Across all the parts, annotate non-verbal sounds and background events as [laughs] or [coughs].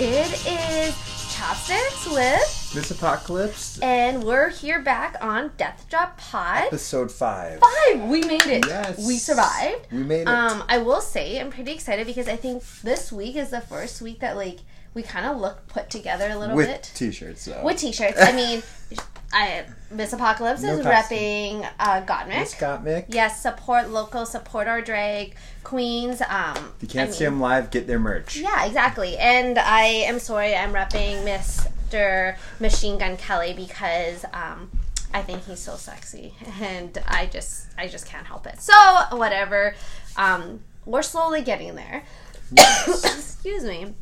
It is Chopsticks with, Miss Apocalypse, and we're here back on Death Drop Pod. episode five. Five! We made it. Yes. We survived. We made it. Um, I will say I'm pretty excited because I think this week is the first week that like we kind of look put together a little with bit t-shirts, though. with t-shirts. I mean, [laughs] I Miss Apocalypse No is costume. repping uh, Gottmik. Scott Mick. Yes, support local, support our drag queens. Um, If you can't I see mean- them live, get their merch. Yeah, exactly. And I am sorry I'm repping Mr. Machine Gun Kelly because um, I think he's so sexy, [laughs] and I just I just can't help it. So whatever. Um, we're slowly getting there. [coughs] Excuse me.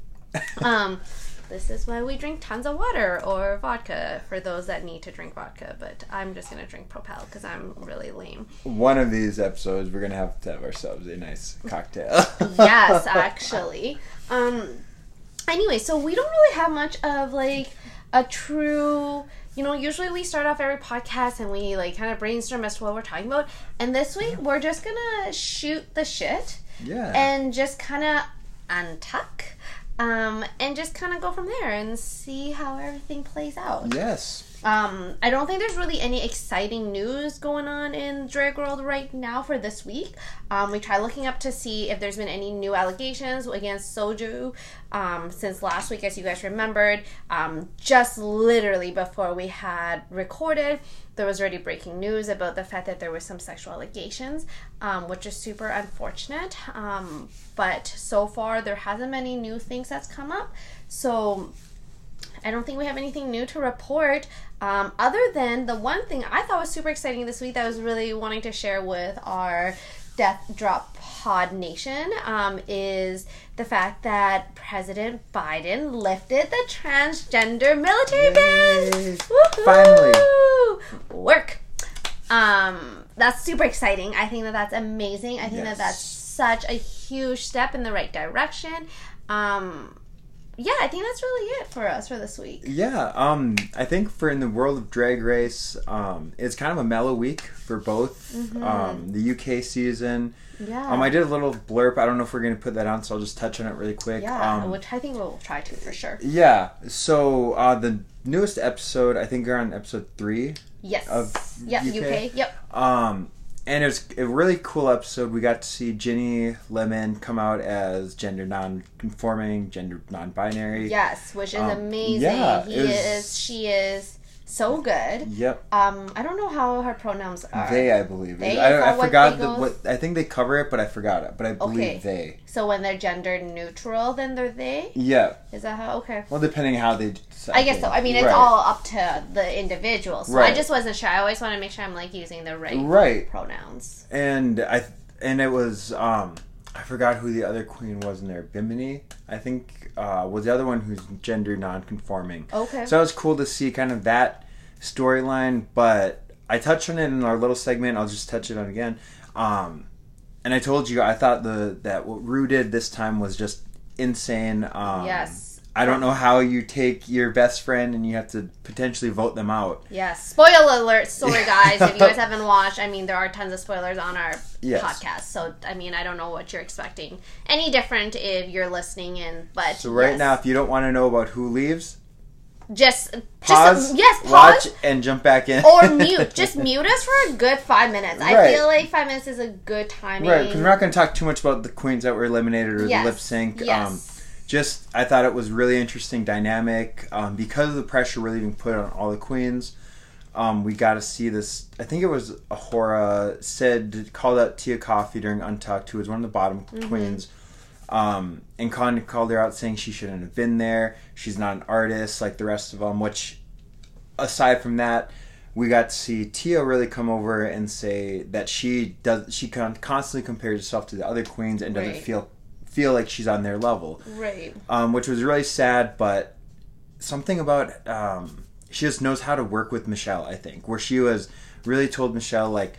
Um, this is why we drink tons of water or vodka for those that need to drink vodka. But I'm just gonna drink Propel because I'm really lame. One of these episodes, we're gonna have to have ourselves a nice cocktail. [laughs] yes, actually. Um anyway, so we don't really have much of like a true you know, usually we start off every podcast and we like kind of brainstorm as to what we're talking about. And this week we're just gonna shoot the shit yeah. and just kind of untuck um, and just kind of go from there and see how everything plays out. yes. Um, I don't think there's really any exciting news going on in drag world right now for this week. Um, we tried looking up to see if there's been any new allegations against Soju um, since last week, as you guys remembered. Um, just literally before we had recorded, there was already breaking news about the fact that there was some sexual allegations, um, which is super unfortunate. Um, but so far, there hasn't been any new things that's come up. So I don't think we have anything new to report um, other than the one thing I thought was super exciting this week that I was really wanting to share with our Death Drop Pod Nation um, is the fact that President Biden lifted the transgender military ban. Finally. Work. Um, that's super exciting. I think that that's amazing. I think that that's such a huge step in the right direction. Um, yeah, I think that's really it for us for this week. Yeah, um, I think for in the world of Drag Race, um, it's kind of a mellow week for both. Um, the UK season. Mm-hmm. Yeah. Um, I did a little blurb. I don't know if we're going to put that on, so I'll just touch on it really quick. yeah, Um, which I think we'll try to for sure. yeah. So uh, the newest episode, I think, we're on episode three. Yes. of yep. UK. UK. Yep. Um, and it was a really cool episode. We got to see Ginny Lemon come out as gender non-conforming, gender non-binary. Yes, which is Um, amazing. yeah, he was- is. She is so good. Yep. Um, I don't know how her pronouns are. They, I believe. They I, I forgot the, what. I think they cover it, but I forgot it. But I believe Okay. they. So when they're gender neutral, then they're they. Yeah. Is that how? Okay. Well, depending how they. I guess so. I mean, it's Right. all up to the individual. So I just wasn't sure. I always want to make sure I'm like using the right Right. pronouns. and I and it was um I forgot who the other queen was in there. Bimini, I think, uh, was the other one who's gender non-conforming. Okay. So it was cool to see kind of that storyline, but I touched on it in our little segment. I'll just touch it on again. Um, and I told you I thought the that what Ru did this time was just insane. Um, Yes. I don't know how you take your best friend and you have to potentially vote them out. Yes. Spoiler alert. Sorry, guys. if you guys [laughs] haven't watched, I mean, there are tons of spoilers on our Yes. podcast. So, I mean, I don't know what you're expecting. Any different if you're listening in, but. So right yes. now, if you don't want to know about who leaves, Just. pause, Just, yes, pause. watch, and jump back in. Or [laughs] mute. Just mute us for a good five minutes. I feel like five minutes is a good timing. Right, because we're not going to talk too much about the queens that were eliminated or Yes. the lip sync. Yes. Um, just, I thought it was really interesting dynamic um, because of the pressure really being put on all the queens. Um, we got to see this. I think it was A'Whora said called out Tia Kofi during Untucked, who was one of the bottom Mm-hmm. queens. Um, and Con called her out saying she shouldn't have been there. She's not an artist like the rest of them. Which, aside from that, we got to see Tia really come over and say that she does. She constantly compares herself to the other queens and doesn't feel feel like she's on their level, Right. um, which was really sad. But something about um, she just knows how to work with Michelle. I think where she was really told Michelle like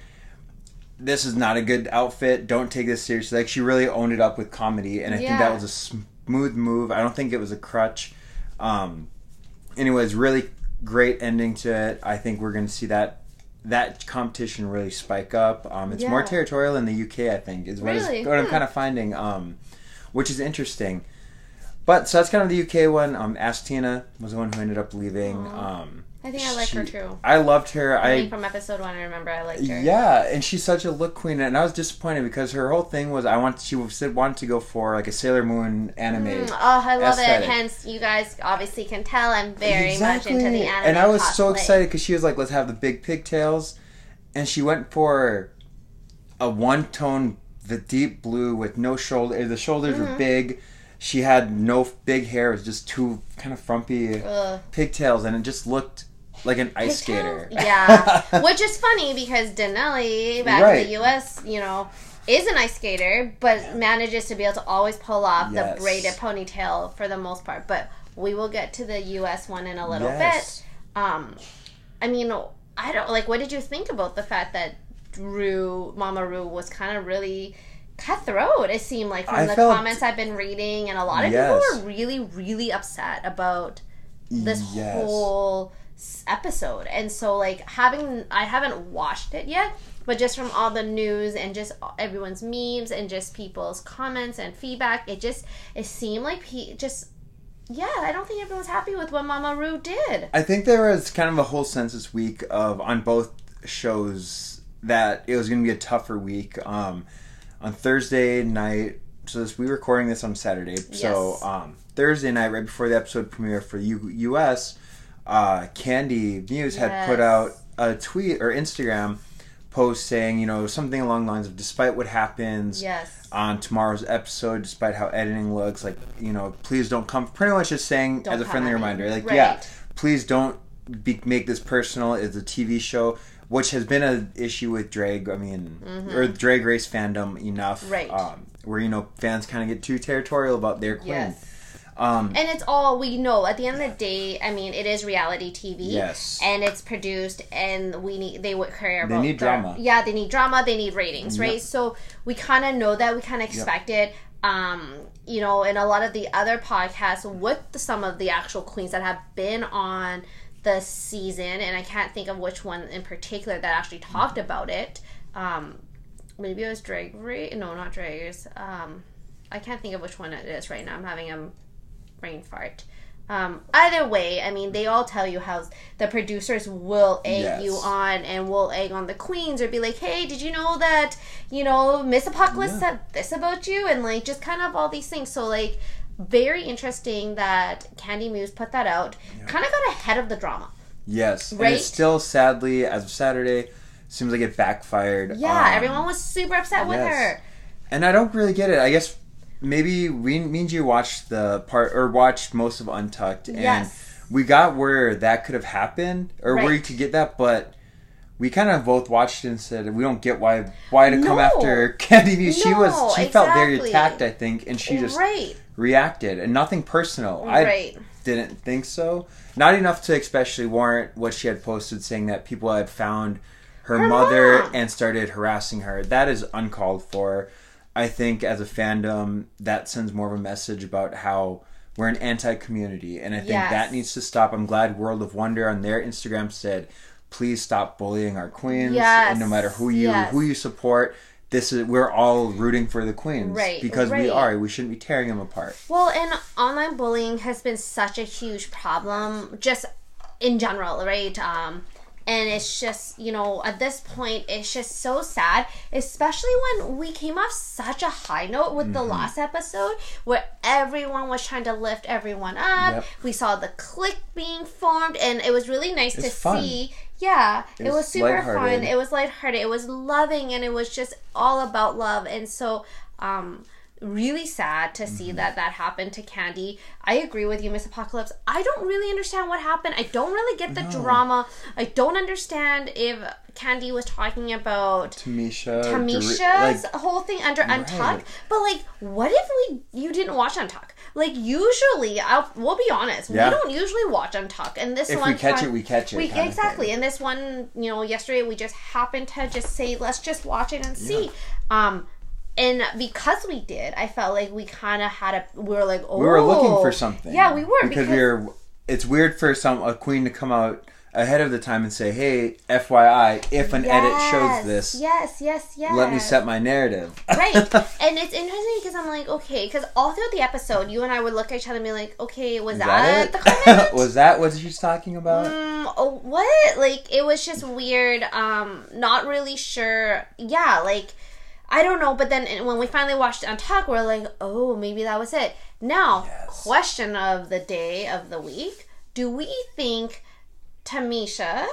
this is not a good outfit. Don't take this seriously. Like she really owned it up with comedy, and I think that was a smooth move. I don't think it was a crutch. Um, anyways, really great ending to it. I think we're going to see that that competition really spike up. Um, it's more territorial in the UK. I think is what, is- Really? what I'm kind of finding, um, which is interesting. But so that's kind of the UK one. Um, Asttina was the one who ended up leaving. Um, I think I like her too. I loved her. I I think from episode one, I remember I liked her. yeah, and she's such a look queen, and I was disappointed because her whole thing was I want she said wanted to go for like a Sailor Moon anime. Mm, oh, I love aesthetic. it. Hence, you guys obviously can tell I'm very much into the anime. and I was so excited because she was like, "Let's have the big pigtails," and she went for a one tone, the deep blue with no shoulder. The shoulders Mm-hmm. were big. She had no big hair. It was just two kind of frumpy Ugh. pigtails, and it just looked like an ice Pigtails? skater. Yeah. [laughs] Which is funny because Denali back in the US, you know, is an ice skater, but manages to be able to always pull off Yes. the braided ponytail for the most part. But we will get to the US one in a little Yes. bit. Um, I mean, I don't like. What did you think about the fact that Ru, Mama Ru, was kind of really cutthroat? It seemed like from I the felt- comments I've been reading, and a lot of Yes. people were really, really upset about this Yes. whole episode and so like having i haven't watched it yet but just from all the news and just everyone's memes and just people's comments and feedback it just it seemed like he just yeah i don't think everyone's happy with what mama Ru did I think there was kind of a whole sense this week of on both shows that it was going to be a tougher week. Um, on Thursday night, so this, we were recording this on Saturday. Yes. So um, Thursday night, right before the episode premiere for U- US, uh, Kandy Muse had put out a tweet or Instagram post saying, you know, something along the lines of, despite what happens yes on tomorrow's episode, despite how editing looks, like you know, please don't come. Pretty much just saying Don't as a friendly reminder, like Right. yeah, please don't be, make this personal. It's a TV show, which has been an issue with drag. I mean, or drag race fandom enough, Mm-hmm. Right. Um, where you know fans kind of get too territorial about their queen. yes Um, and it's all we know at the end of the day i mean it is reality tv Yes. and it's produced and we need they would care They about need their- drama. yeah they need drama they need ratings right so we kind of know that we kind of expect it um you know in a lot of the other podcasts with the, some of the actual queens that have been on the season and i can't think of which one in particular that actually talked about it um maybe it was drag race no not drag race um i can't think of which one it is right now i'm having a brain fart. Um, either way, I mean, they all tell you how the producers will egg Yes. you on and will egg on the queens or be like, hey, did you know that, you know, Miss Apocalypse Yeah. said this about you? And like, just kind of all these things. So, like, very interesting that Kandy Muse put that out. Kind of got ahead of the drama. yes, and Right? it's still sadly as of Saturday, seems like it backfired. Yeah, Um, everyone was super upset with yes. her. And I don't really get it. I guess maybe we means you watched the part or watched most of Untucked, and Yes. we got where that could have happened or where you could get that, but we kind of both watched it and said we don't get why why to come after Kandy View. She was she felt very attacked, I think, and she just right, reacted and nothing personal. I didn't think so. Not enough to especially warrant what she had posted saying that people had found her, Her mother mom. and started harassing her. That is uncalled for. I think as a fandom, that sends more of a message about how we're an anti community. And I think Yes. that needs to stop. I'm glad World of Wonder on their Instagram said, please stop bullying our queens. Yes. And no matter who you Yes. who you support, this is we're all rooting for the queens. Right, Because we are. We shouldn't be tearing them apart. Well, and online bullying has been such a huge problem, just in general, right? Um, and it's just, you know, at this point, it's just so sad, especially when we came off such a high note with the Mm-hmm. last episode where everyone was trying to lift everyone up. Yep. We saw the clique being formed, and it was really nice to fun. see. Yeah, it, was was, super fun. It was lighthearted. It was loving, and it was just all about love. And so, um, really sad to see Mm-hmm. that that happened to Kandy. I agree with you, Miss Apocalypse. I don't really understand what happened. I don't really get the No. drama. I don't understand if Kandy was talking about Tamisha. Tamisha's like, whole thing under Untuck. But like, what if we you didn't watch Untuck? Like usually, I'll we'll be honest, Yeah. we don't usually watch Untuck, and this one if one we catch time- it, we catch it. we exactly, and this one, you know, yesterday we just happened to just say, let's just watch it and see. Um, and because we did, I felt like we kind of had a. We were like, oh, We were looking for something. Yeah, we were because, we were. It's weird for some a queen to come out ahead of the time and say, "Hey, FYI, if an edit shows this, Yes, yes, yes. let me set my narrative." right. [laughs] And it's interesting because I'm like, okay, because all throughout the episode, you and I would look at each other and be like, okay, was Is that, that the comment? [laughs] was that what she's talking about? Mm, oh, what? Like it was just weird. Um, not really sure. Yeah, like I don't know. But then when we finally watched it on talk, we're like, oh, maybe that was it. Now, Yes. question of the day of the week: Do we think Tamisha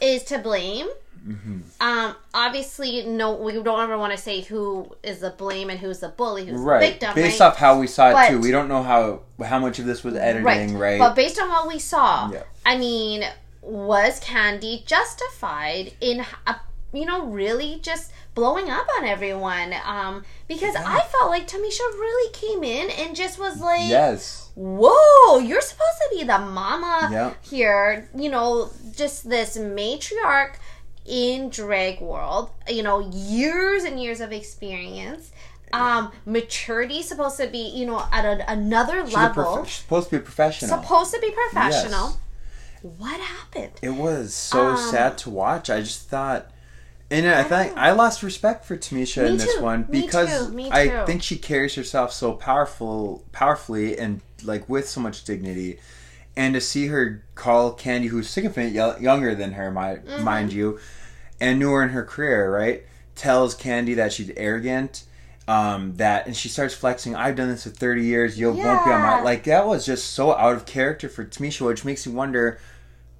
is to blame? Mm-hmm. Um, obviously, no. We don't ever want to say who is the blame and who's the bully, who's Right. the victim. Based right? off how we saw it But- too, we don't know how how much of this was editing, right? But based on what we saw, Yeah. I mean, was Kandy justified in, uh, you know, really just blowing up on everyone? Um, because I felt like Tamisha really came in and just was like, yes. "Whoa, you're supposed to be the mama Yeah. here." You know, just this matriarch in drag world. You know, years and years of experience. Um, maturity supposed to be, you know, at a, another She's, level prof- supposed to be professional. supposed to be professional. What happened? It was so Um, sad to watch. I just thought, and I think I lost respect for Tamisha Me in this too. one Me because too. Me I too. think she carries herself so powerful, powerfully, and like with so much dignity. And to see her call Kandy, who's significantly younger than her, my, Mm-hmm. mind you, and newer in her career, right, tells Kandy that she's arrogant. Um, that and she starts flexing. I've done this for thirty years. You won't be on my like. That was just so out of character for Tamisha, which makes you wonder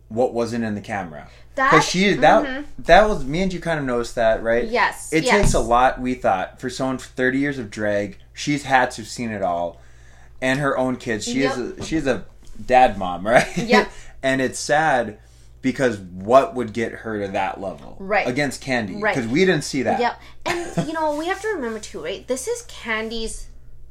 what wasn't in the camera. That Because she that mhm. that was me and you kind of noticed that, right? Yes, It yes. takes a lot. We thought for someone for thirty years of drag, she's had to have seen it all, and her own kids. She is a, she's a dad mom, [laughs] right? Yep. and it's sad because what would get her to that level, Right. Against Kandy, Right. Because we didn't see that. Yep. And you know, we have to remember too, right? This is Kandy's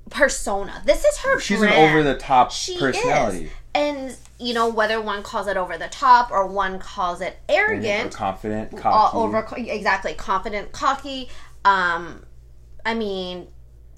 persona. This is her She's brand. an over the top She personality. is. And you know, whether one calls it over the top or one calls it arrogant, confident, uh, cocky. over exactly confident, cocky. Um, I mean,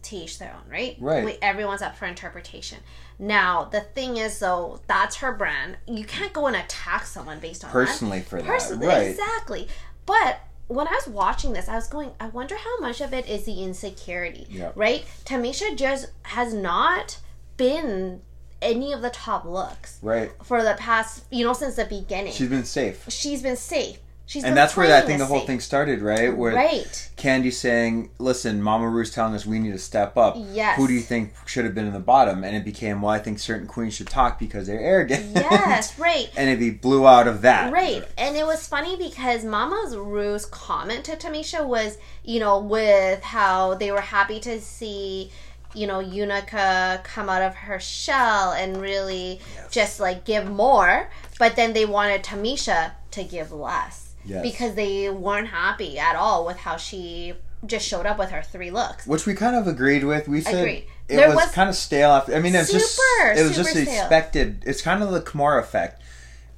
to each their own, right? Right. We, everyone's up for interpretation. Now, the thing is, though, that's her brand. You can't go and attack someone based on that. personally for that, Personally, right? exactly. But when I was watching this, I was going, I wonder how much of it is the insecurity, Yeah. right? Tamisha just has not been any of the top looks Right. for the past, you know, since the beginning. She's been safe. She's been safe. She's And been that's where I think the whole safe. thing started, right? Where Right. Kandy saying, "Listen, Mama Ru's telling us we need to step up. Yes. Who do you think should have been in the bottom?" And it became, "Well, I think certain queens should talk because they're arrogant." [laughs] Yes, right. and it blew out of that. Right. And it was funny because Mama's Ru's comment to Tamisha was, you know, with how they were happy to see, you know, Utica come out of her shell and really just like give more. But then they wanted Tamisha to give less. Yes. Because they weren't happy at all with how she just showed up with her three looks. Which we kind of agreed with. We said Agreed. it was, was- kind of stale. After, I mean, it was just it was just stale. expected. It's kind of the Kimura effect.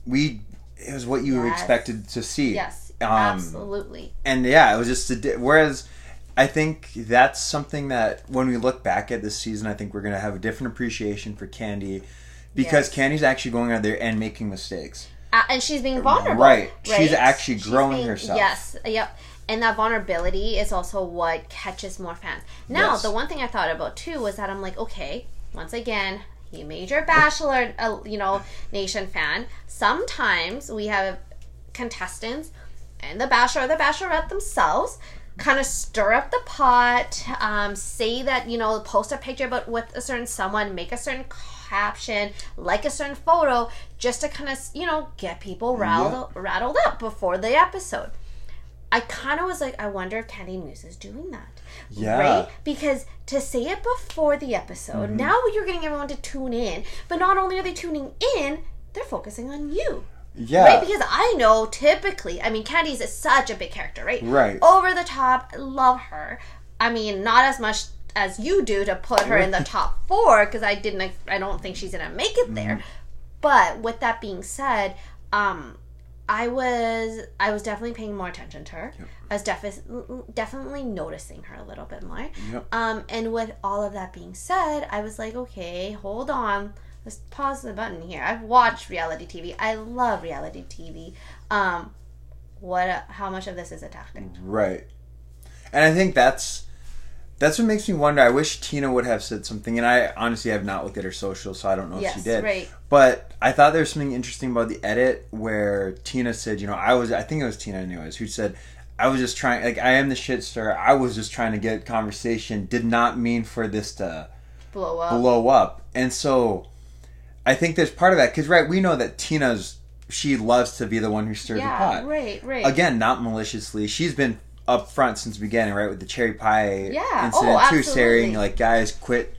We it was what you Yes. expected to see. Yes, Um, absolutely. and yeah, it was just a di- whereas I think that's something that when we look back at this season, I think we're gonna have a different appreciation for Kandy because Yes. Kandy's actually going out there and making mistakes. Uh, and she's being vulnerable. Right. She's actually She's growing being- herself. Yes. Yep. And that vulnerability is also what catches more fans. Now, Yes. the one thing I thought about too was that I'm like, okay, once again, you major Bachelor, uh, you know, Nation fan. Sometimes we have contestants and the Bachelor or the Bachelorette themselves kind of stir up the pot, um, say that, you know, post a picture about with a certain someone, make a certain caption, like a certain photo, just to kind of, you know, get people rattled, rattled up before the episode. I kind of was like, I wonder if Kandy Muse is doing that. Yeah. Right? Because to say it before the episode, Mm-hmm. now you're getting everyone to tune in, but not only are they tuning in, they're focusing on you. Yeah. Right? Because I know typically, I mean, Kandy's is such a big character, right? Right. Over the top, love her. I mean, not as much as you do to put her in the top four because I didn't, I don't think she's gonna make it there. Mm-hmm. But with that being said, um, I was I was definitely paying more attention to her. Yep. I was defi- definitely noticing her a little bit more. Yep. Um, and with all of that being said, I was like, okay, hold on. Let's pause the button here. I've watched reality TV. I love reality TV. Um, what? How much of this is a tactic? Right. And I think that's that's what makes me wonder. I wish Tina would have said something, and I honestly have not looked at her social, so I don't know if she did. right. But I thought there was something interesting about the edit where Tina said, you know, I was, I think it was Tina anyways, who said, I was just trying, like, I am the shit stir. I was just trying to get conversation. Did not mean for this to Blow up. blow up. And so I think there's part of that, because, right, we know that Tina's, she loves to be the one who stirs the yeah. pot. Right. Right. Again, not maliciously. She's been up front since the beginning, right, with the cherry pie Yeah. Oh, incident Oh, too, saying, like, guys, quit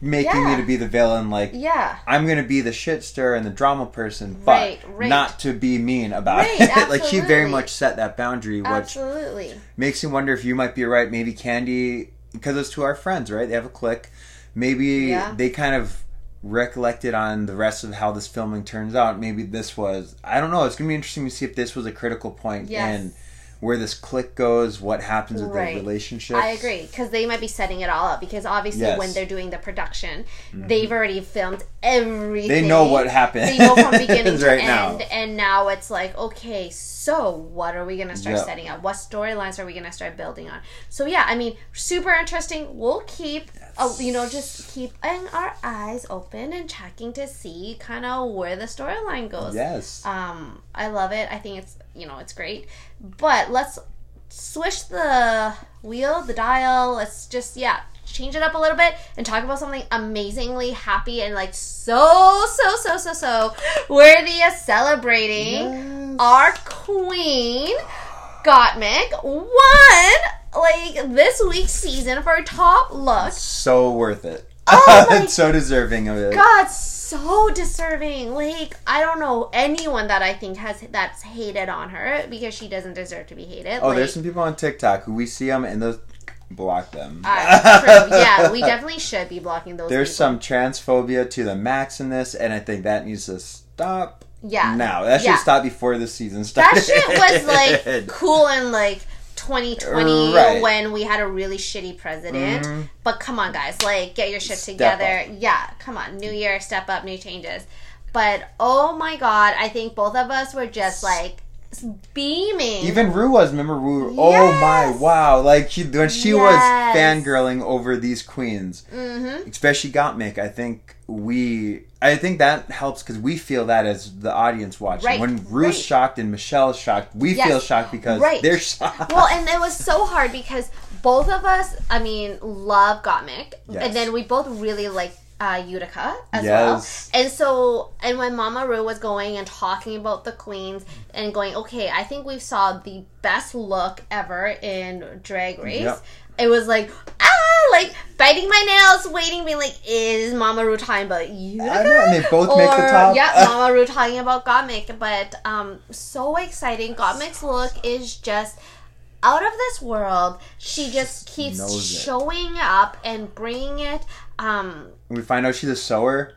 making me to be the villain. Like, Yeah. I'm gonna be the shit stirrer and the drama person, but Right, right. not to be mean about Right, it. [laughs] like she very much set that boundary, which Absolutely. makes me wonder if you might be right. Maybe Kandy, because it's to our friends, right? They have a click. Maybe Yeah. they kind of recollected on the rest of how this filming turns out. Maybe this was I don't know. It's gonna be interesting to see if this was a critical point Yes. and where this click goes, what happens with Right. the relationship. I agree because they might be setting it all up because obviously Yes. Mm-hmm. when they're doing the production, they've already filmed everything. They know what happened. They know from [laughs] beginning to Right end, now. and now it's like, okay, so what are we gonna start Yeah. setting up? What storylines are we gonna start building on? So yeah, I mean, super interesting. We'll keep, uh, you know, just keeping our eyes open and checking to see kind of where the storyline goes. Yes. Um, I love it. I think it's you know it's great. But let's switch the wheel, the dial. Let's just yeah change it up a little bit and talk about something amazingly happy and like so so so so so worthy of celebrating. Yes. Our queen Gottmik won like this week's season for top look. so worth it. Oh [laughs] my so deserving of it. God, so deserving. Like I don't know anyone that I think has that's hated on her because she doesn't deserve to be hated. Oh, like, there's some people on TikTok who we see them and those block them. uh, [laughs] yeah, we definitely should be blocking those. There's people. some transphobia to the max in this, and I think that needs to stop yeah. now. That should Yeah. stop before the season That shit was like cool and like 2020 Right. when we had a really shitty president. Mhm. But come on, guys, like get your shit Step together. Yeah, come on, new year, step up, new changes. But oh my god, I think both of us were just like beaming. Even Ru was. Remember Ru? Oh my wow! Like she, when she Yes. was fangirling over these queens, mm-hmm. especially Gottmik. I think we. I think that helps because we feel that as the audience watching. Right, When Ru's right. shocked and Michelle's shocked, we Yes, feel shocked because right. they're shocked. Well, and it was so hard because both of us, I mean, love Gottmik, Yes. and then we both really like uh, Utica as Yes. well. And so, and when Mama Ru was going and talking about the queens and going, okay, I think we saw the best look ever in Drag Race. Yep. It was like ah, like biting my nails, waiting, being like, is Mama Ru talking about Utica? I know, and they both make the top. Yeah, [laughs] Mama Ru talking about Gottmik, but um, so exciting. Gottmik's look is just out of this world. She just keeps showing up and bringing it. Um, we find out she's a sewer.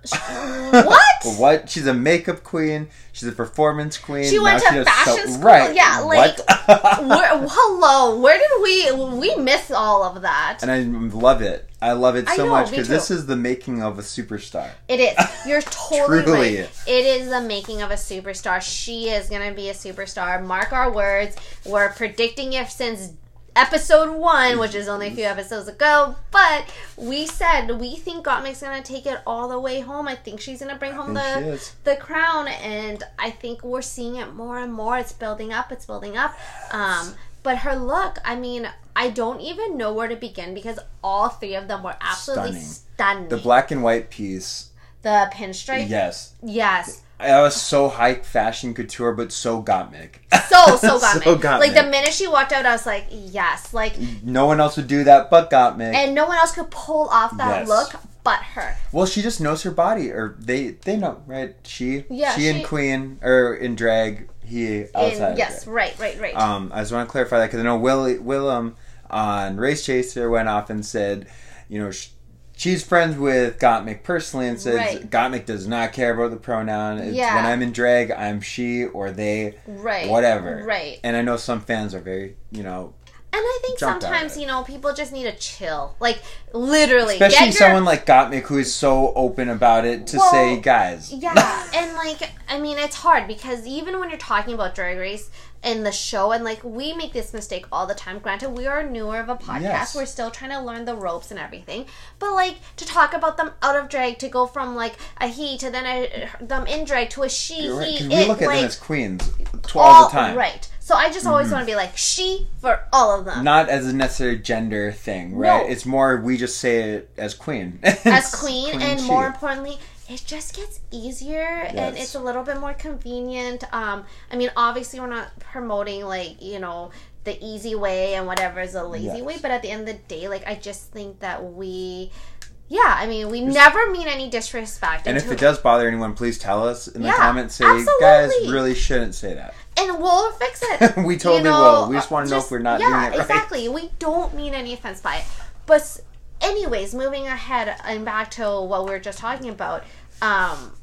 what? [laughs] What? She's a makeup queen. She's a performance queen. She went Now to does fashion school? Right? Yeah, like, What? Where, [laughs] hello, where did we we miss all of that? and I love it. I love it so know, much because this is the making of a superstar. It is. You're [laughs] totally Truly. right. It is the making of a superstar. She is going to be a superstar. Mark our words. We're predicting it since episode one, which is only a few episodes ago. But we said we think Gottmik's to take it all the way home. I think she's to bring home the the crown, and I think we're seeing it more and more. It's building up. It's building up. Um, but her look, I mean, I don't even know where to begin because all three of them were absolutely Stunning. stunning. The black and white piece. The pinstripe, Yes. yes. That was so high fashion couture, but so Gottmik. so so got [laughs] So me. Like the minute she walked out, I was like, yes, like, No one else would do that but Gottmik. and no one else could pull off that Yes. look but her. well, she just knows her body, or they they know, right? She, Yeah, she, in she- Queen or in drag, he outside. And of yes, right, right, right. Um, I just want to clarify that because I know Will Willam on Race Chaser went off and said, you know, sh- she's friends with Gottmik personally and says Right. Gottmik does not care about the pronoun. It's Yeah. When I'm in drag, I'm she or they, Right. whatever. Right. And I know some fans are very, you know, And I think sometimes, you know, people just need to chill. Like, literally. especially your- someone like Gottmik who is so open about it to Well, say, guys. Yeah, and like, I mean, it's hard because even when you're talking about Drag Race in the show, and like, we make this mistake all the time. Granted, we are newer of a podcast. Yes. We're still trying to learn the ropes and everything. But like, to talk about them out of drag, to go from like a he to then a, them in drag to a she, You're right, he, we it, look at like, them as queens tw- all the time. Mm-hmm. Right. So I just always want to be like she for all of them. Not as a necessary gender thing, right? No. It's more we just say it as queen. as [laughs] It's queen, and she. more importantly it just gets easier and it's a little bit more convenient um i mean obviously we're not promoting like you know the easy way and whatever is a lazy Yes. way but at the end of the day like i just think that we yeah i mean we never mean any disrespect And if it does bother anyone, please tell us in the Yeah, comments. Say, absolutely. guys, really shouldn't say that. and we'll fix it. [laughs] We totally You know, will. We just wanna know if we're not yeah, doing it right. exactly. We don't mean any offense by it. But, anyways, moving ahead and back to what we were just talking about, um,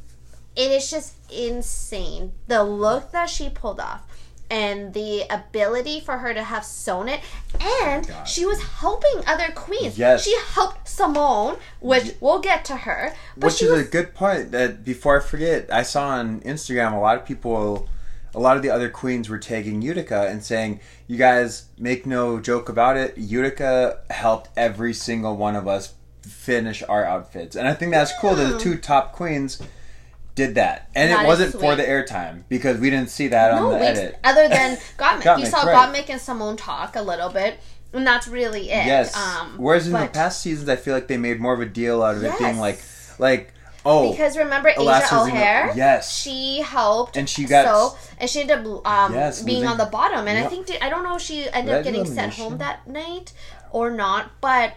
it is just insane the look that she pulled off. And the ability for her to have sewn it, and God. she was helping other queens. Yes. she helped Symone, which we'll get to her. Which is was a good point. That before I forget, I saw on Instagram a lot of people, a lot of the other queens were tagging Utica and saying, "You guys make no joke about it. Utica helped every single one of us finish our outfits," and I think that's cool that the two top queens did that, and That it wasn't for the airtime because we didn't see that on the we, edit. other than [laughs] Gottmik. you Gottmik, saw right. Gottmik and Symone talk a little bit, and that's really it. Yes. Um, Whereas in the past seasons, I feel like they made more of a deal out of it being like, like, oh, Because remember Asia O'Hare? yes. She helped. And she got- so, and she ended up um, Yes, being losing- on the bottom. And I think I don't know if she ended Red up getting sent home that night or not, but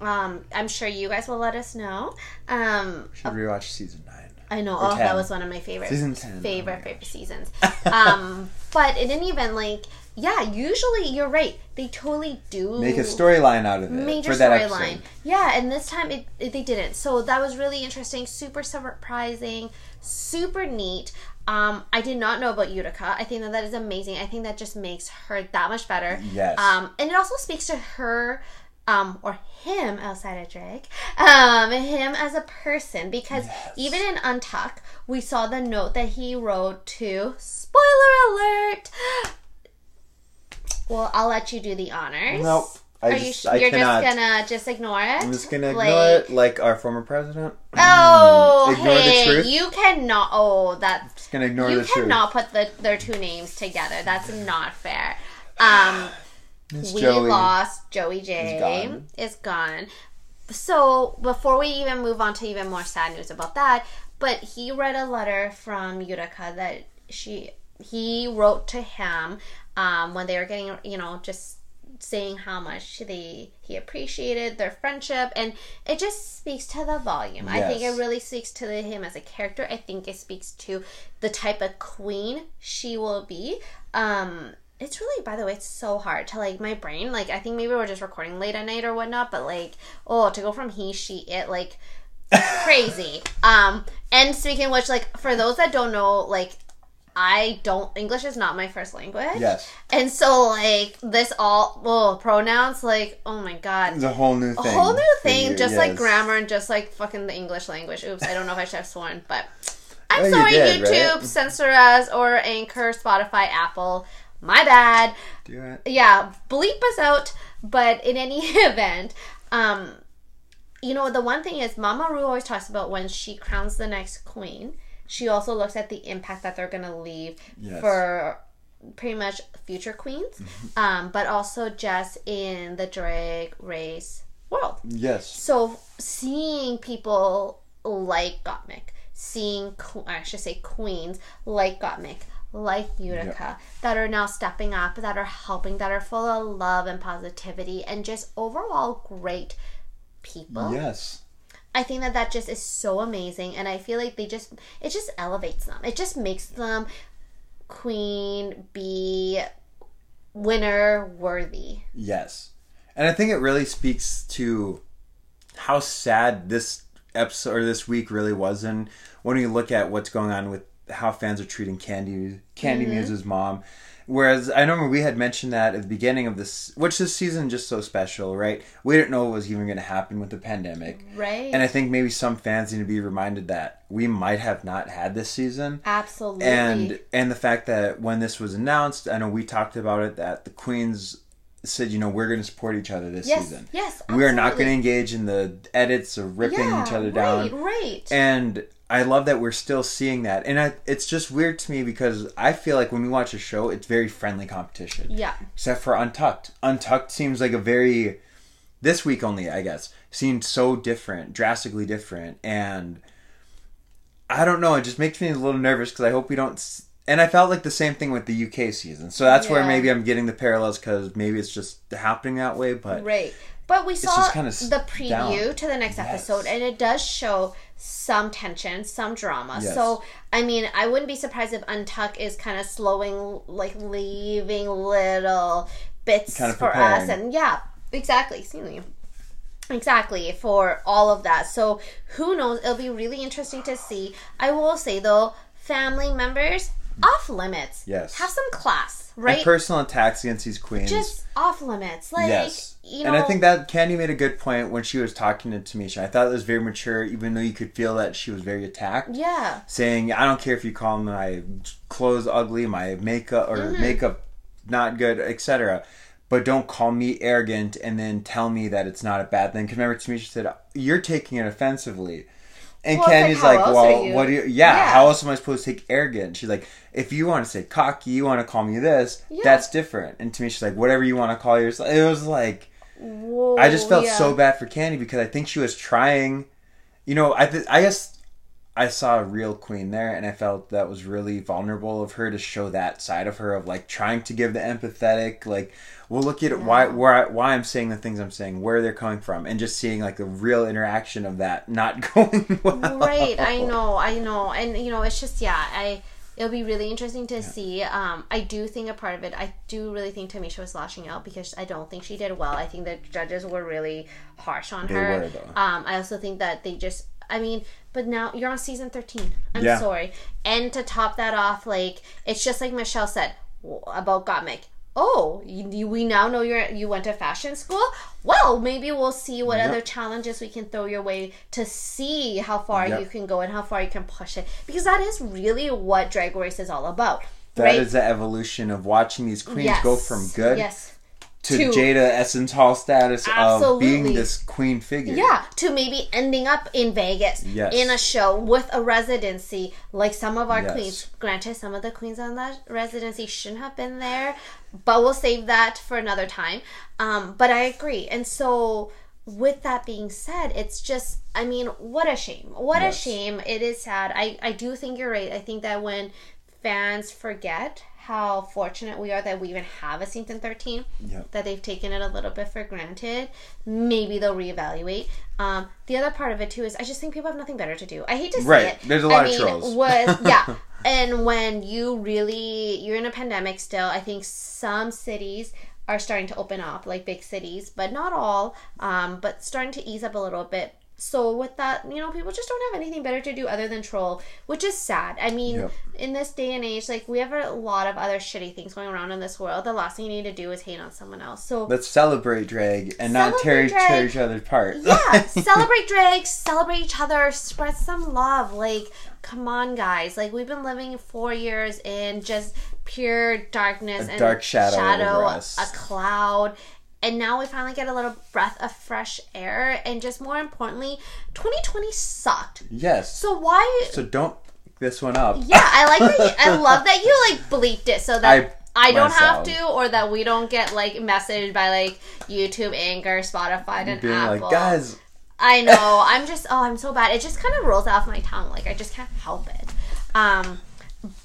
um, I'm sure you guys will let us know. Um, should rewatch season nine. I know. Oh, that was one of my favorite Season 10, favorite oh favorite seasons. um, [laughs] but in any event, like yeah, usually you're right. They totally do Make a storyline out of it major storyline. Yeah, and this time it, it they didn't. So that was really interesting, super surprising, super neat. Um, I did not know about Utica. I think that that is amazing. I think that just makes her that much better. Yes. Um, and it also speaks to her, um, or him outside of Drake, um, him as a person because Yes. even in Untuck, we saw the note that he wrote to. Spoiler alert. Well, I'll let you do the honors. Nope. I Are just, you? Cannot. just gonna just ignore it. I'm just gonna ignore it like our former president. Oh, Ignore the hey, truth? you cannot. Oh, that's Just gonna ignore the truth. You cannot put the, their two names together. That's not fair. Um, we Joey. lost Joey Jay. gone. Is gone. So before we even move on to even more sad news about that, but he read a letter from Utica that she he wrote to him um, when they were getting you know just saying how much they he appreciated their friendship. And it just speaks to the volume. I think it really speaks to him as a character. I think it speaks to the type of queen she will be. Um it's really by the way it's so hard to like my brain like i think maybe we're just recording late at night or whatnot but like oh to go from he she it like [laughs] crazy. Um and speaking of which like for those that don't know like I don't English is not my first language. Yes. And so like this all well pronouns like oh my god. It's a whole new thing. A whole new thing, you, just like grammar and just like fucking the English language. Oops, I don't know if I should have sworn, but I'm you sorry, did, YouTube, right? censor us, or Anchor, Spotify, Apple. My bad Do it. yeah, bleep us out. But in any [laughs] event, um, you know, the one thing is Mama Ru always talks about when she crowns the next queen, she also looks at the impact that they're gonna leave Yes. for pretty much future queens, um, but also just in the drag race world. Yes. So seeing people like Gottmik, seeing I should say queens like Gottmik, like Utica, that are now stepping up, that are helping, that are full of love and positivity, and just overall great people. Yes. I think that that just is so amazing, and I feel like they just it just elevates them. It just makes them queen bee winner worthy. Yes. And I think it really speaks to how sad this episode or this week really was, and when you look at what's going on with how fans are treating Kandy Kandy Mm-hmm. Muse's mom. Whereas I remember we had mentioned that at the beginning of this, which this season is just so special, right? We didn't know what was even going to happen with the pandemic, Right. and I think maybe some fans need to be reminded that we might have not had this season Absolutely. and and the fact that when this was announced, I know we talked about it that the Queens said, you know, we're going to support each other this yes, season. yes, We are not going to engage in the edits of ripping yeah, each other down. right. Right. And I love that we're still seeing that. And I, it's just weird to me because I feel like when we watch a show, it's very friendly competition. yeah. Except for Untucked. Untucked seems like a very this week only, I guess, seemed so different, drastically different, and I don't know. It just makes me a little nervous because I hope we don't. s- And I felt like the same thing with the UK season, so that's where maybe I'm getting the parallels because maybe it's just happening that way. But Right. But we saw kinda the preview down. to the next Yes. episode, and it does show some tension, some drama. Yes. So, I mean, I wouldn't be surprised if Untuck is kind of slowing, like leaving little bits Kind of for us. And yeah, exactly. Exactly for all of that. So who knows? It'll be really interesting to see. I will say though, family members off limits. Yes. have some class, and right? personal attacks against these queens. Just off limits. Like yes, you know, and I think that Kandy made a good point when she was talking to Tamisha. I thought it was very mature, even though you could feel that she was very attacked. yeah. saying, "I don't care if you call my clothes ugly, my makeup or Mm-hmm. makeup not good, etc." But don't call me arrogant and then tell me that it's not a bad thing. Because remember, Tamisha said you're taking it offensively, and Well, it's like, Kandy's like, "Well, you?" what do you? Yeah, Yeah. how else am I supposed to take arrogant?" She's like, "If you want to say cocky, you want to call me this, Yeah. that's different." And Tamisha's like, "Whatever you want to call yourself." It was like. Whoa, I just felt yeah. so bad for Kandy because I think she was trying. You know, I th- I guess I saw a real queen there, and I felt that was really vulnerable of her to show that side of her of like trying to give the empathetic, like, well, look at it, why where I, why I'm saying the things I'm saying, where they're coming from, and just seeing like the real interaction of that not [laughs] going well. Right, I know, I know, and you know, it's just yeah, I. It'll be really interesting to see. Um, I do think a part of it. I do really think Tamisha was lashing out because I don't think she did well. I think the judges were really harsh on They her. were. Um, I also think that they just. I mean, but now you're on season thirteen. I'm Yeah. sorry, and to top that off, like it's just like Michelle said about Gottmik. Oh, you, you- we now know you're you went to fashion school. Well, maybe we'll see what Yep. other challenges we can throw your way to see how far Yep. you can go and how far you can push it because that is really what drag race is all about That is right the evolution of watching these queens yes. go from good yes to, to- Jada Essence Hall status of being this queen figure. yeah to maybe ending up in vegas Yes. in a show with a residency like some of our Yes. queens granted some of the queens on that residency shouldn't have been there but we'll save that for another time um, but i agree and so with that being said it's just i mean what a shame what Yes. a shame it is sad i i do think you're right i think that when fans forget how fortunate we are that we even have a season 13 Yep. that they've taken it a little bit for granted. Maybe they'll reevaluate. Um, the other part of it too is i just think people have nothing better to do. I hate to say Right. it. There's a lot I of mean, trolls. was [laughs] yeah. And when you really you're in a pandemic still i think some cities are starting to open up like big cities but not all um, but starting to ease up a little bit so with that you know people just don't have anything better to do other than troll which is sad i mean Yep. in this day and age like we have a lot of other shitty things going around in this world the last thing you need to do is hate on someone else so Let's celebrate drag and not tear, drag. tear each other apart. yeah, [laughs] celebrate drag, celebrate each other, spread some love. Like, come on, guys. Like, we've been living four years in just pure darkness A and dark shadow over us. a cloud. And now we finally get a little breath of fresh air. And just more importantly, 2020 sucked. yes. So why? So don't this one up. Yeah, I like that. You, I [laughs] love that you like bleeped it so that I, I- don't have to, or that we don't get like messaged by like YouTube, Anchor, Spotify, and Being Apple. like, guys, I [laughs] know. I'm just oh, I'm so bad. It just kind of rolls off my tongue. Like I just can't help it. Um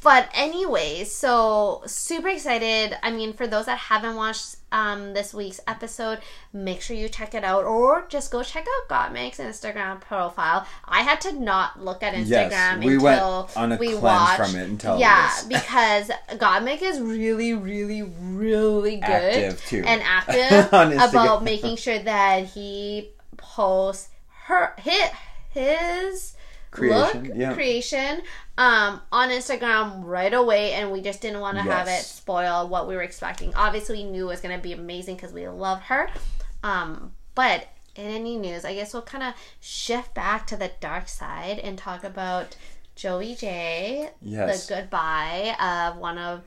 but anyways, so super excited. I mean, for those that haven't watched um this week's episode, make sure you check it out or just go check out Gottmik's Instagram profile. I had to not look at Instagram Yes, we went until on a we watched. from it until yeah, [laughs] because Gottmik is really, really, really good Active, and [laughs] active [laughs] about making sure that he posts her hit his Creation, look yeah. creation um on Instagram right away and we just didn't want to have it spoil what we were expecting. Obviously we knew it was going to be amazing cuz we love her. Um but in any news, I guess we'll kind of shift back to the dark side and talk about Joey Jay, Yes. the goodbye of one of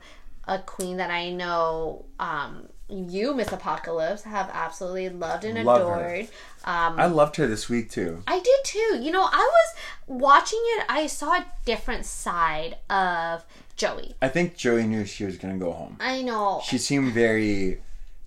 a queen that I know um you, Miss Apocalypse, have absolutely loved and Love adored. Um, I loved her this week too. I did too. You know, I was watching it. I saw a different side of Joey. I think Joey knew she was gonna go home. I know She seemed very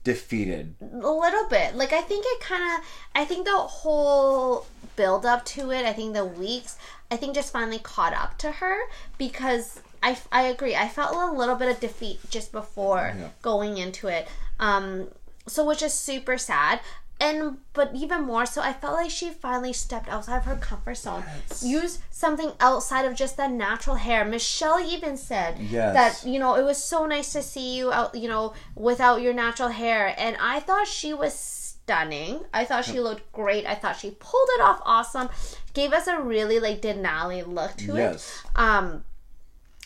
defeated. a little bit. Like I think it kind of. I think the whole build up to it. I think the weeks. I think just finally caught up to her because I I agree. I felt a little bit of defeat just before Yeah. going into it. Um. So which is super sad. And but even more so, I felt like she finally stepped outside of her comfort zone. Yes. Use something outside of just that natural hair. Michelle even said Yes. that you know it was so nice to see you out, you know, without your natural hair. And I thought she was stunning. I thought she looked great. I thought she pulled it off awesome. Gave us a really like Denali look to it. Yes. Um,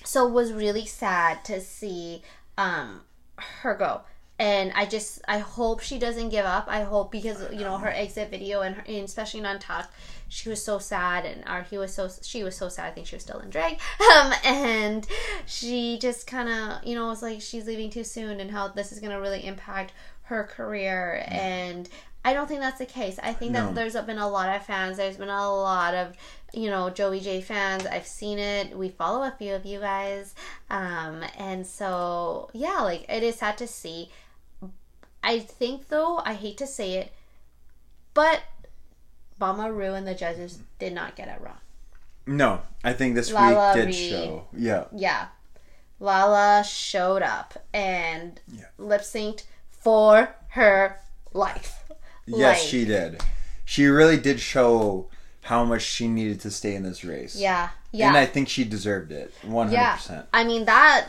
so it was really sad to see um her go. And I just I hope she doesn't give up. I hope because you know her exit video and, her, and especially in Untucked, she was so sad and or he was so she was so sad. I think she was still in drag. [laughs] Um, and she just kind of you know was like she's leaving too soon and how this is gonna really impact her career and. I don't think that's the case. I think No. that there's been a lot of fans. There's been a lot of, you know, Joey Jay fans. I've seen it. We follow a few of you guys. Um, and so, yeah, like, it is sad to see. I think, though, I hate to say it, but Mama Ru and the judges did not get it wrong. No, I think this Lala week did Reed. show. Yeah. Yeah. Lala showed up and Yeah. lip synced for her life. Yes, Like, she did. She really did show how much she needed to stay in this race. Yeah. Yeah. And I think she deserved it. 100%. I mean that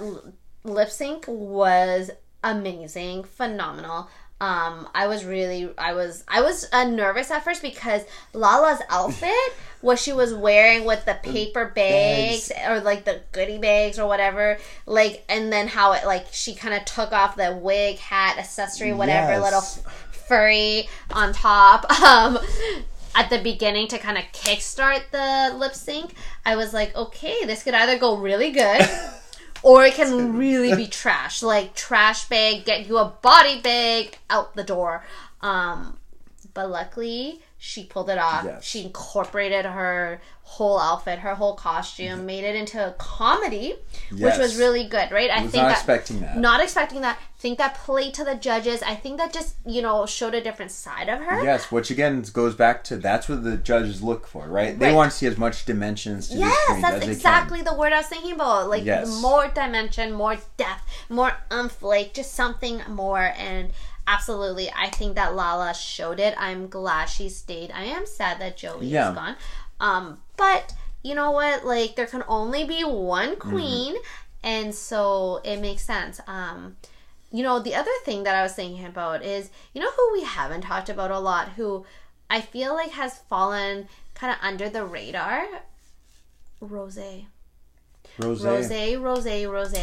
lip sync was amazing, phenomenal. Um, I was really, I was, I was uh, nervous at first because Lala's [laughs] outfit, what she was wearing with the paper bags, or like the goodie bags or whatever, like, and then how it like she kind of took off the wig, hat, accessory, whatever, Yes. little furry on top. [laughs] Um, at the beginning to kind of kickstart the lip sync, I was like, okay, this could either go really good [laughs] or it can really be trash. Like trash bag, get you a body bag out the door. Um, but luckily, she pulled it off. Yes. She incorporated her whole outfit, her whole costume, made it into a comedy, which was really good, right? I was think not that expecting that. not expecting that. Think that played to the judges. I think that just you know showed a different side of her. Yes, which again goes back to that's what the judges look for, right? They want to see as much dimensions to Yes, that's exactly the word I was thinking about. Like Yes. more dimension, more depth, more umph, like just something more. And absolutely, I think that Lala showed it. I'm glad she stayed. I am sad that Joey Yeah. is gone. Um, but you know what? Like there can only be one Mm-hmm. queen, and so it makes sense. Um, you know, the other thing that I was thinking about is, you know, who we haven't talked about a lot, who I feel like has fallen kind of under the radar. Rose. Rose. Rose, Rose, Rose.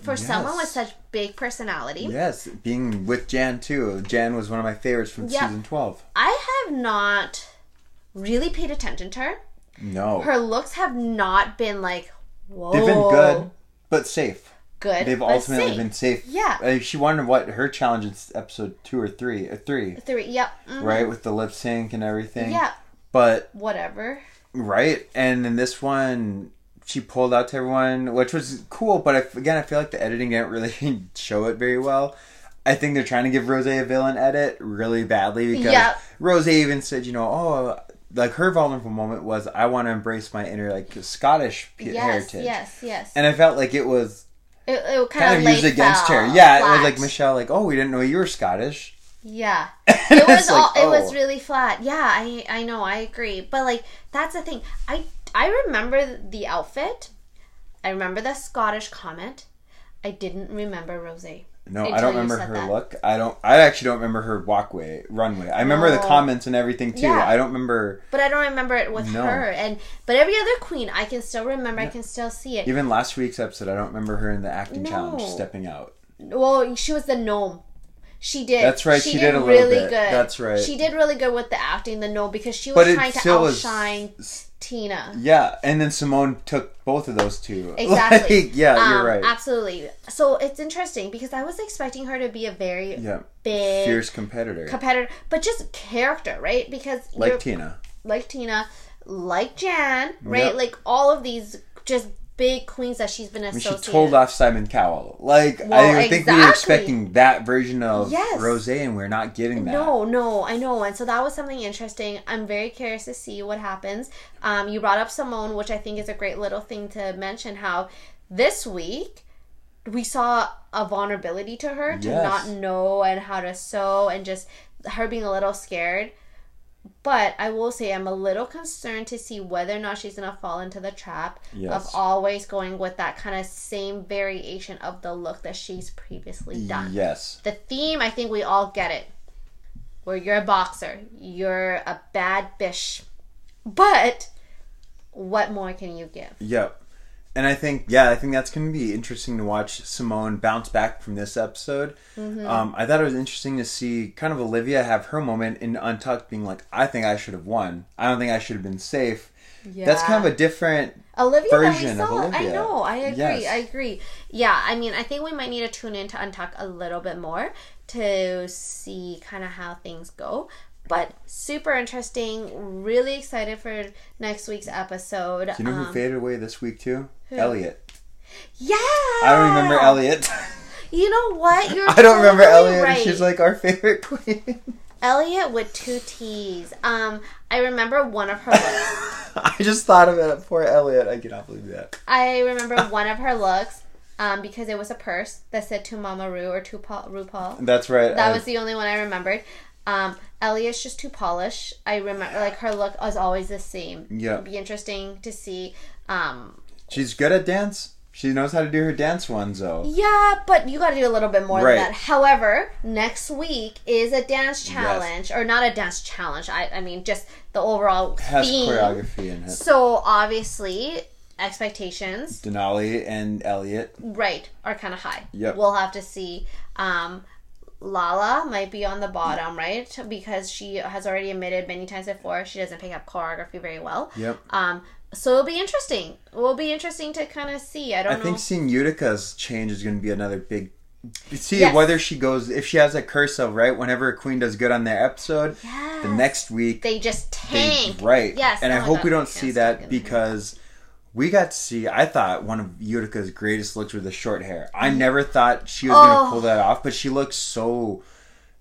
For someone with such big personality, Yes, being with Jan too. Jan was one of my favorites from season 12. I have not really paid attention to her. No. Her looks have not been like, whoa. They've been good, but safe. Good. They've ultimately safe. been safe. Yeah. Uh, she won what her challenge is episode two or three, uh, three, Three. Yep. mhm, right, with the lip sync and everything. Yeah. But Whatever. right, and in this one, she pulled out to everyone, which was cool. But I, again, I feel like the editing didn't really [laughs] show it very well. I think they're trying to give Rose a villain edit really badly because Yep. Rose even said, you know, oh, like her vulnerable moment was, I want to embrace my inner like Scottish Yes. heritage, Yes. Yes. and I felt like it was it, it kind, kind of laid used against her. Yeah, it was like Michelle, like, oh, we didn't know you were Scottish. Yeah. [laughs] It was it's all like, it was oh. really flat yeah i i know i agree but like that's the thing i i remember the outfit i remember the scottish comment i didn't remember rose No, I don't remember her that. look. I don't. I actually don't remember her walkway, runway. I remember the oh. comments and everything too. Yeah. I don't remember But I don't remember it with No. her. And but every other queen, I can still remember. I can still see it. even last week's episode. I don't remember her in the acting No. challenge stepping out. Well, she was the gnome. She did. That's right, she did a little bit. That's right. She did really good with the acting, the gnome, because she was it trying to outshine Tina. Yeah, and then Symone took both of those two. [laughs] Exactly. Like, yeah, you're Um, right. Absolutely. So it's interesting because I was expecting her to be a very Yeah, big fierce competitor competitor, but just character, right? Because like Tina. like Tina, like Jan, right? Yep. Like all of these just big queens that she's been I mean, associated. she told off Simon Cowell. Like Well, I think we were expecting that version of Yes. Rose, and we're not getting that. No, no, I know, and so that was something interesting. I'm very curious to see what happens. Um, you brought up Symone, which I think is a great little thing to mention. How this week we saw a vulnerability to her to Yes. not know and how to sew, and just her being a little scared. But I will say I'm a little concerned to see whether or not she's gonna fall into the trap Yes. of always going with that kind of same variation of the look that she's previously done Yes. the theme i think we all get it where you're a boxer you're a bad bish but what more can you give Yep. And I think, yeah, I think that's going to be interesting to watch Symone bounce back from this episode. Mm-hmm. Um, I thought it was interesting to see kind of Olivia have her moment in Untucked being like, I think I should have won. I don't think I should have been safe. That's kind of a different. olivia version of saw i Olivia. know i agree Yes. i agree yeah i mean i think we might need to tune in to untuck a little bit more to see kind of how things go but super interesting really excited for next week's episode Do you know Um, who faded away this week too? Elliott. yeah I don't remember Elliott. [laughs] you know what you're [laughs] I don't remember Elliott. right. She's like our favorite queen. [laughs] Elliott with two T's. Um, I remember one of her looks. I just thought of it. Poor Elliott. I cannot believe that. I remember one of her looks um, because it was a purse that said to Mama Ru or to Paul, RuPaul. That's right. That I- was the only one I remembered. Um, Elliott's just too polished. I remember like her look was always the same. Yeah. It'd be interesting to see. Um, She's good at dance. She knows how to do her dance ones though. yeah, but you got to do a little bit more Right. than that. However, next week is a dance challenge, or not a dance challenge. I, I mean, just the overall Has theme. choreography in it. So obviously, expectations, Denali and Elliot. right, are kind of high. Yep. We'll have to see. Um, Lala might be on the bottom, right? Because she has already admitted many times before she doesn't pick up choreography very well. Yep. Um, so it'll be interesting. It will be interesting to kind of see. I don't I know. think seeing Utica's change is going to be another big. See Yes. whether she goes if she has a curse of right whenever a queen does good on their episode, the next week they just they- tank. right. Yes. and oh I hope God, we don't see that because we got to see. I thought one of Utica's greatest looks were the short hair. I Mm-hmm. never thought she was going Oh. to pull that off, but she looks so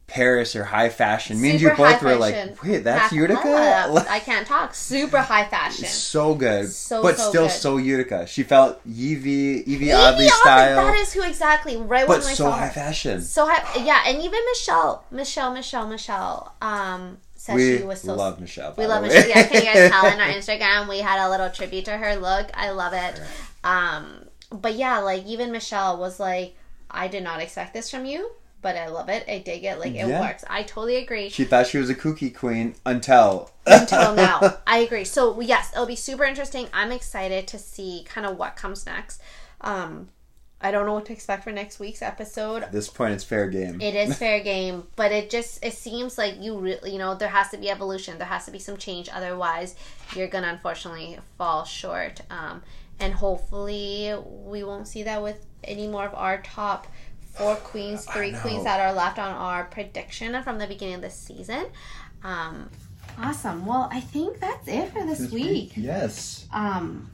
Paris or high fashion. Me and you both were like, wait, that's Utica. Uh, [laughs] I can't talk. Super high fashion. so good, So, but so still good. so Utica. She felt Evie, Evie Oddly style, That is who exactly. Right but when I so high fashion. So high, yeah, and even Michelle, Michelle, Michelle, Michelle, um, we she was so. love Michelle. we love Michelle. Yeah, can you guys tell in our [laughs] Instagram we had a little tribute to her look. I love it. Um, but yeah, like even Michelle was like, I did not expect this from you, but I love it. I dig it. Like it Yeah. works. I totally agree. She thought she was a kooky queen until [laughs] until now. I agree. So yes, it'll be super interesting. I'm excited to see kind of what comes next. Um, I don't know what to expect for next week's episode. At this point, it's fair game. It is [laughs] fair game, but it just it seems like you really you know there has to be evolution. There has to be some change. Otherwise, you're gonna unfortunately fall short. Um, and hopefully, we won't see that with any more of our top four queens, three queens that are left on our prediction from the beginning of the season. Um, awesome. Well, I think that's it for this, week. Yes. Um,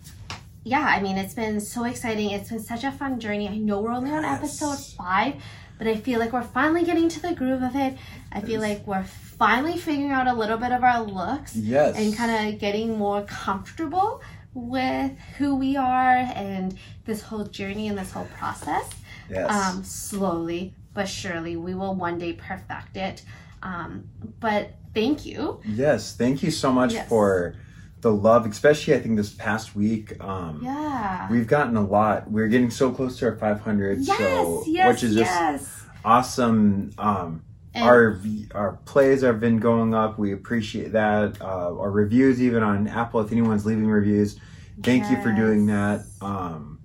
yeah, I mean, it's been so exciting. It's been such a fun journey. I know we're only on Yes. episode five, but I feel like we're finally getting to the groove of it. I feel like we're finally figuring out a little bit of our looks Yes. and kind of getting more comfortable with who we are and this whole journey and this whole process. Yes. Um, slowly but surely, we will one day perfect it. Um, but thank you. yes. Thank you so much Yes. for the love, especially I think this past week. Um, Yeah. We've gotten a lot. We're getting so close to our 500. Yes, so, yes, which is just yes. awesome. Um, our our plays have been going up. We appreciate that. Uh, our reviews, even on Apple, if anyone's leaving reviews, thank you for doing that. Um,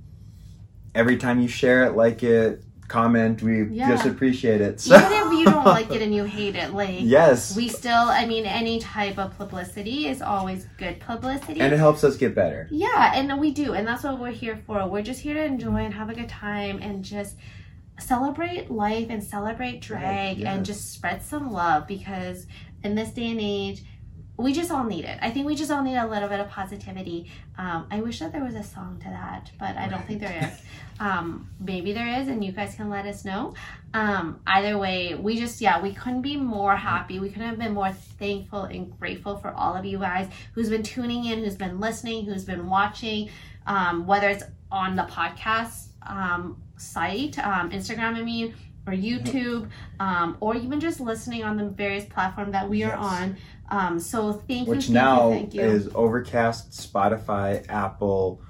every time you share it, like it, comment, we Yeah. just appreciate it. So, Even if you don't like it and you [laughs] hate it, like yes, we still, I mean, any type of publicity is always good publicity. and it helps us get better. Yeah, and we do, and that's what we're here for. We're just here to enjoy and have a good time and just celebrate life and celebrate drag Yes. and just spread some love because in this day and age, we just all need it. I think we just all need a little bit of positivity. Um, I wish that there was a song to that, but I don't think there is. [laughs] Um, maybe there is, and you guys can let us know. Um, either way, we just, yeah, we couldn't be more happy. We couldn't have been more thankful and grateful for all of you guys who's been tuning in, who's been listening, who's been watching, um, whether it's on the podcast um, site, um, Instagram, I mean, or YouTube, um, or even just listening on the various platform that we are Yes. on. Um, so thank you, Which now you, you. is Overcast, Spotify, Apple,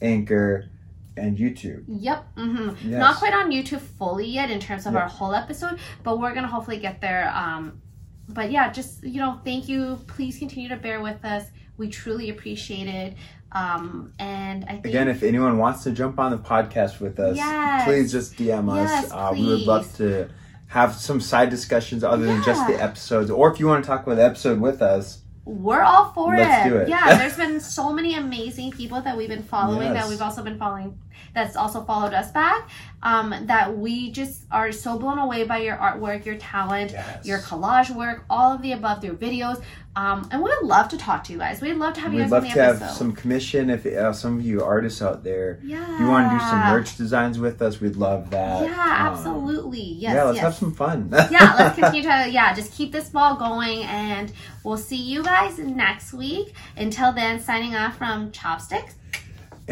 Anchor, and YouTube. Yep. hmm Yes. Not quite on YouTube fully yet in terms of our whole episode, but we're gonna hopefully get there. Um, but yeah, just you know, thank you. Please continue to bear with us. We truly appreciate it. Um, and I think Again, if anyone wants to jump on the podcast with us, Yes. please just DM us. Yes, uh, we would love to have some side discussions other than just the episodes. Or if you want to talk about the episode with us, we're all for Let's it. do it. Yeah, there's [laughs] been so many amazing people that we've been following Yes. that we've also been following that's also followed us back. Um, that we just are so blown away by your artwork, your talent, Yes. your collage work, all of the above, your videos. Um, and we'd love to talk to you guys. We'd love to have you we'd guys love on to have some commission. If uh, some of you artists out there, yeah. you want to do some merch designs with us, we'd love that. Yeah, Um, absolutely. Yes. yeah, let's yes. have some fun. yeah, let's [laughs] continue to yeah, just keep this ball going and we'll see you guys next week. Until then, signing off from Chopsticks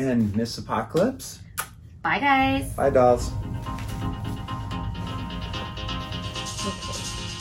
and Miss Apocalypse. Bye, guys. Bye, dolls.